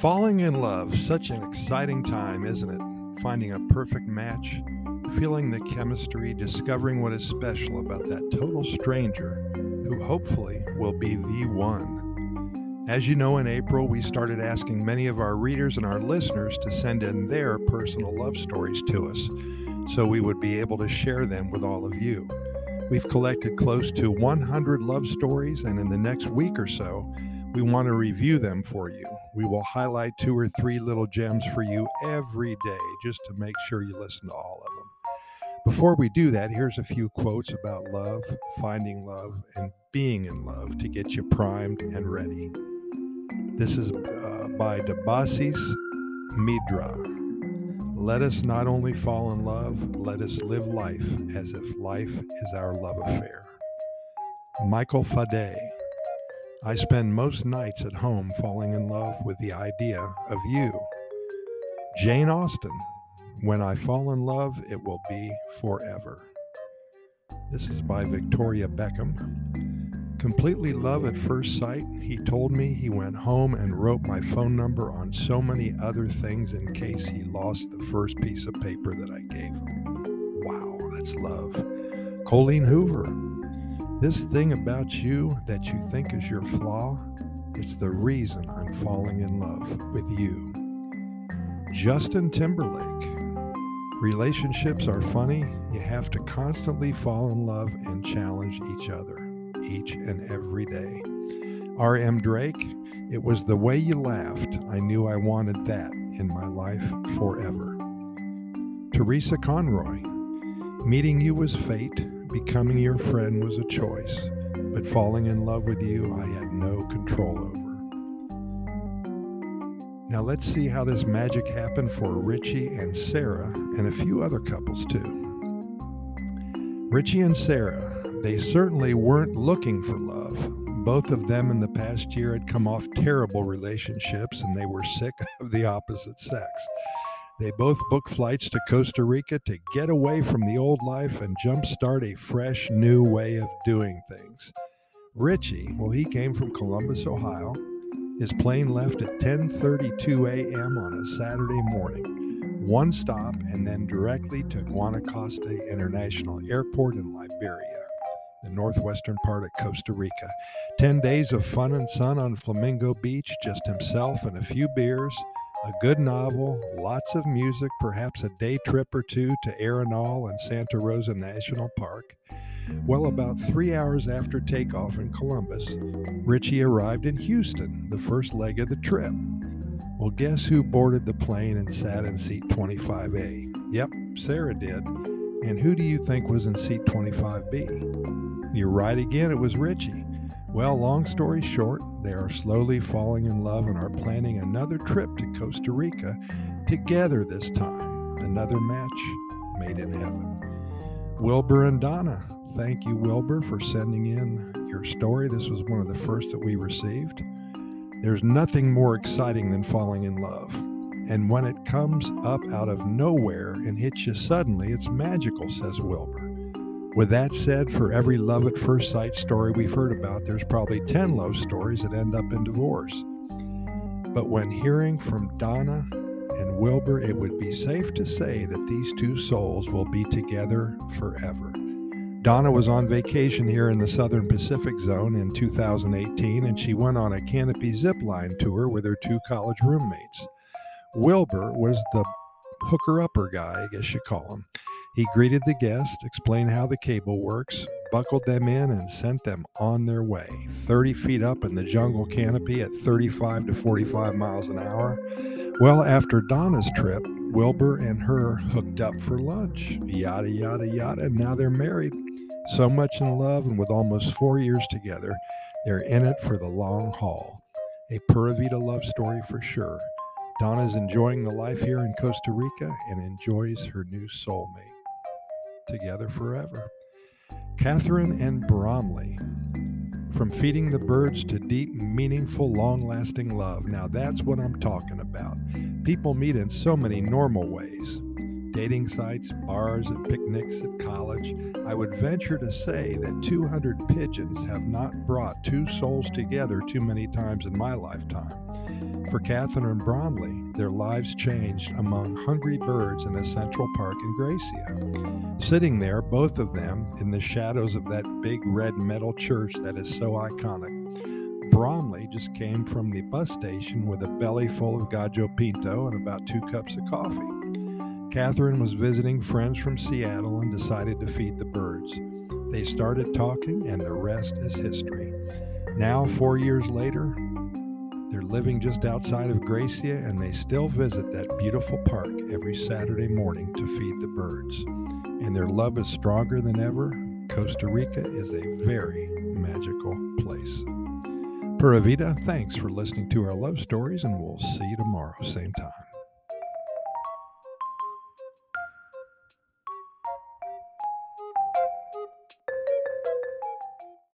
Falling in love, such an exciting time, isn't it? Finding a perfect match, feeling the chemistry, discovering what is special about that total stranger who hopefully will be the one. As you know, in April, we started asking many of our readers and our listeners to send in their personal love stories to us so we would be able to share them with all of you. We've collected close to 100 love stories, and in the next week or so, we want to review them for you. We will highlight two or three little gems for you every day just to make sure you listen to all of them. Before we do that, here's a few quotes about love, finding love, and being in love to get you primed and ready. This is uh, by Debasish Mridha. Let us not only fall in love, let us live life as if life is our love affair. Michael Faudet. I spend most nights at home falling in love with the idea of you. Jane Austen, when I fall in love, it will be forever. This is by Victoria Beckham. Completely love at first sight, he told me he went home and wrote my phone number on so many other things in case he lost the first piece of paper that I gave him. Wow, that's love. Colleen Hoover, this thing about you that you think is your flaw, it's the reason I'm falling in love with you. Justin Timberlake. Relationships are funny. You have to constantly fall in love and challenge each other each and every day. R.M. Drake. It was the way you laughed. I knew I wanted that in my life forever. Teresa Conroy. Meeting you was fate. Becoming your friend was a choice, but falling in love with you, I had no control over. Now let's see how this magic happened for Richie and Sarah and a few other couples too. Richie and Sarah, they certainly weren't looking for love. Both of them in the past year had come off terrible relationships and they were sick of the opposite sex. They both book flights to Costa Rica to get away from the old life and jumpstart a fresh new way of doing things. Richie, well, he came from Columbus, Ohio. His plane left at 10:32 a.m. on a Saturday morning. One stop and then directly to Guanacaste International Airport in Liberia, the northwestern part of Costa Rica. 10 days of fun and sun on Flamingo Beach, just himself and a few beers a good novel, lots of music, perhaps a day trip or two to Arenal and Santa Rosa National Park. Well, about three hours after takeoff in Columbus, Richie arrived in Houston, the first leg of the trip. Well, guess who boarded the plane and sat in seat 25A? Yep, Sarah did. And who do you think was in seat 25B? You're right again, it was Richie. Well, long story short, they are slowly falling in love and are planning another trip to Costa Rica together this time. Another match made in heaven. Wilbur and Donna. Thank you, Wilbur, for sending in your story. This was one of the first that we received. There's nothing more exciting than falling in love. And when it comes up out of nowhere and hits you suddenly, it's magical, says Wilbur. With that said, for every love at first sight story we've heard about, there's probably 10 love stories that end up in divorce. But when hearing from Donna and Wilbur, it would be safe to say that these two souls will be together forever. Donna was on vacation here in the Southern Pacific Zone in 2018, and she went on a canopy zip line tour with her two college roommates. Wilbur was the hooker upper guy, I guess you call him. He greeted the guests, explained how the cable works, buckled them in, and sent them on their way. 30 feet up in the jungle canopy at 35 to 45 miles an hour. Well, after Donna's trip, Wilbur and her hooked up for lunch. Yada, yada, yada. And now they're married. So much in love, and with almost four years together, they're in it for the long haul. A Pura Vida love story for sure. Donna's enjoying the life here in Costa Rica and enjoys her new soulmate together forever. Catherine and Bromley. From feeding the birds to deep, meaningful, long lasting love. Now that's what I'm talking about. People meet in so many normal ways dating sites, bars, and picnics at college. I would venture to say that 200 pigeons have not brought two souls together too many times in my lifetime. For Catherine and Bromley, their lives changed among hungry birds in a central park in Grecia. Sitting there, both of them, in the shadows of that big red metal church that is so iconic, Bromley just came from the bus station with a belly full of Gallo Pinto and about two cups of coffee. Catherine was visiting friends from Seattle and decided to feed the birds. They started talking, and the rest is history. Now, four years later, they're living just outside of Grecia and they still visit that beautiful park every Saturday morning to feed the birds. And their love is stronger than ever. Costa Rica is a very magical place. Pura Vida, thanks for listening to our love stories, and we'll see you tomorrow, same time.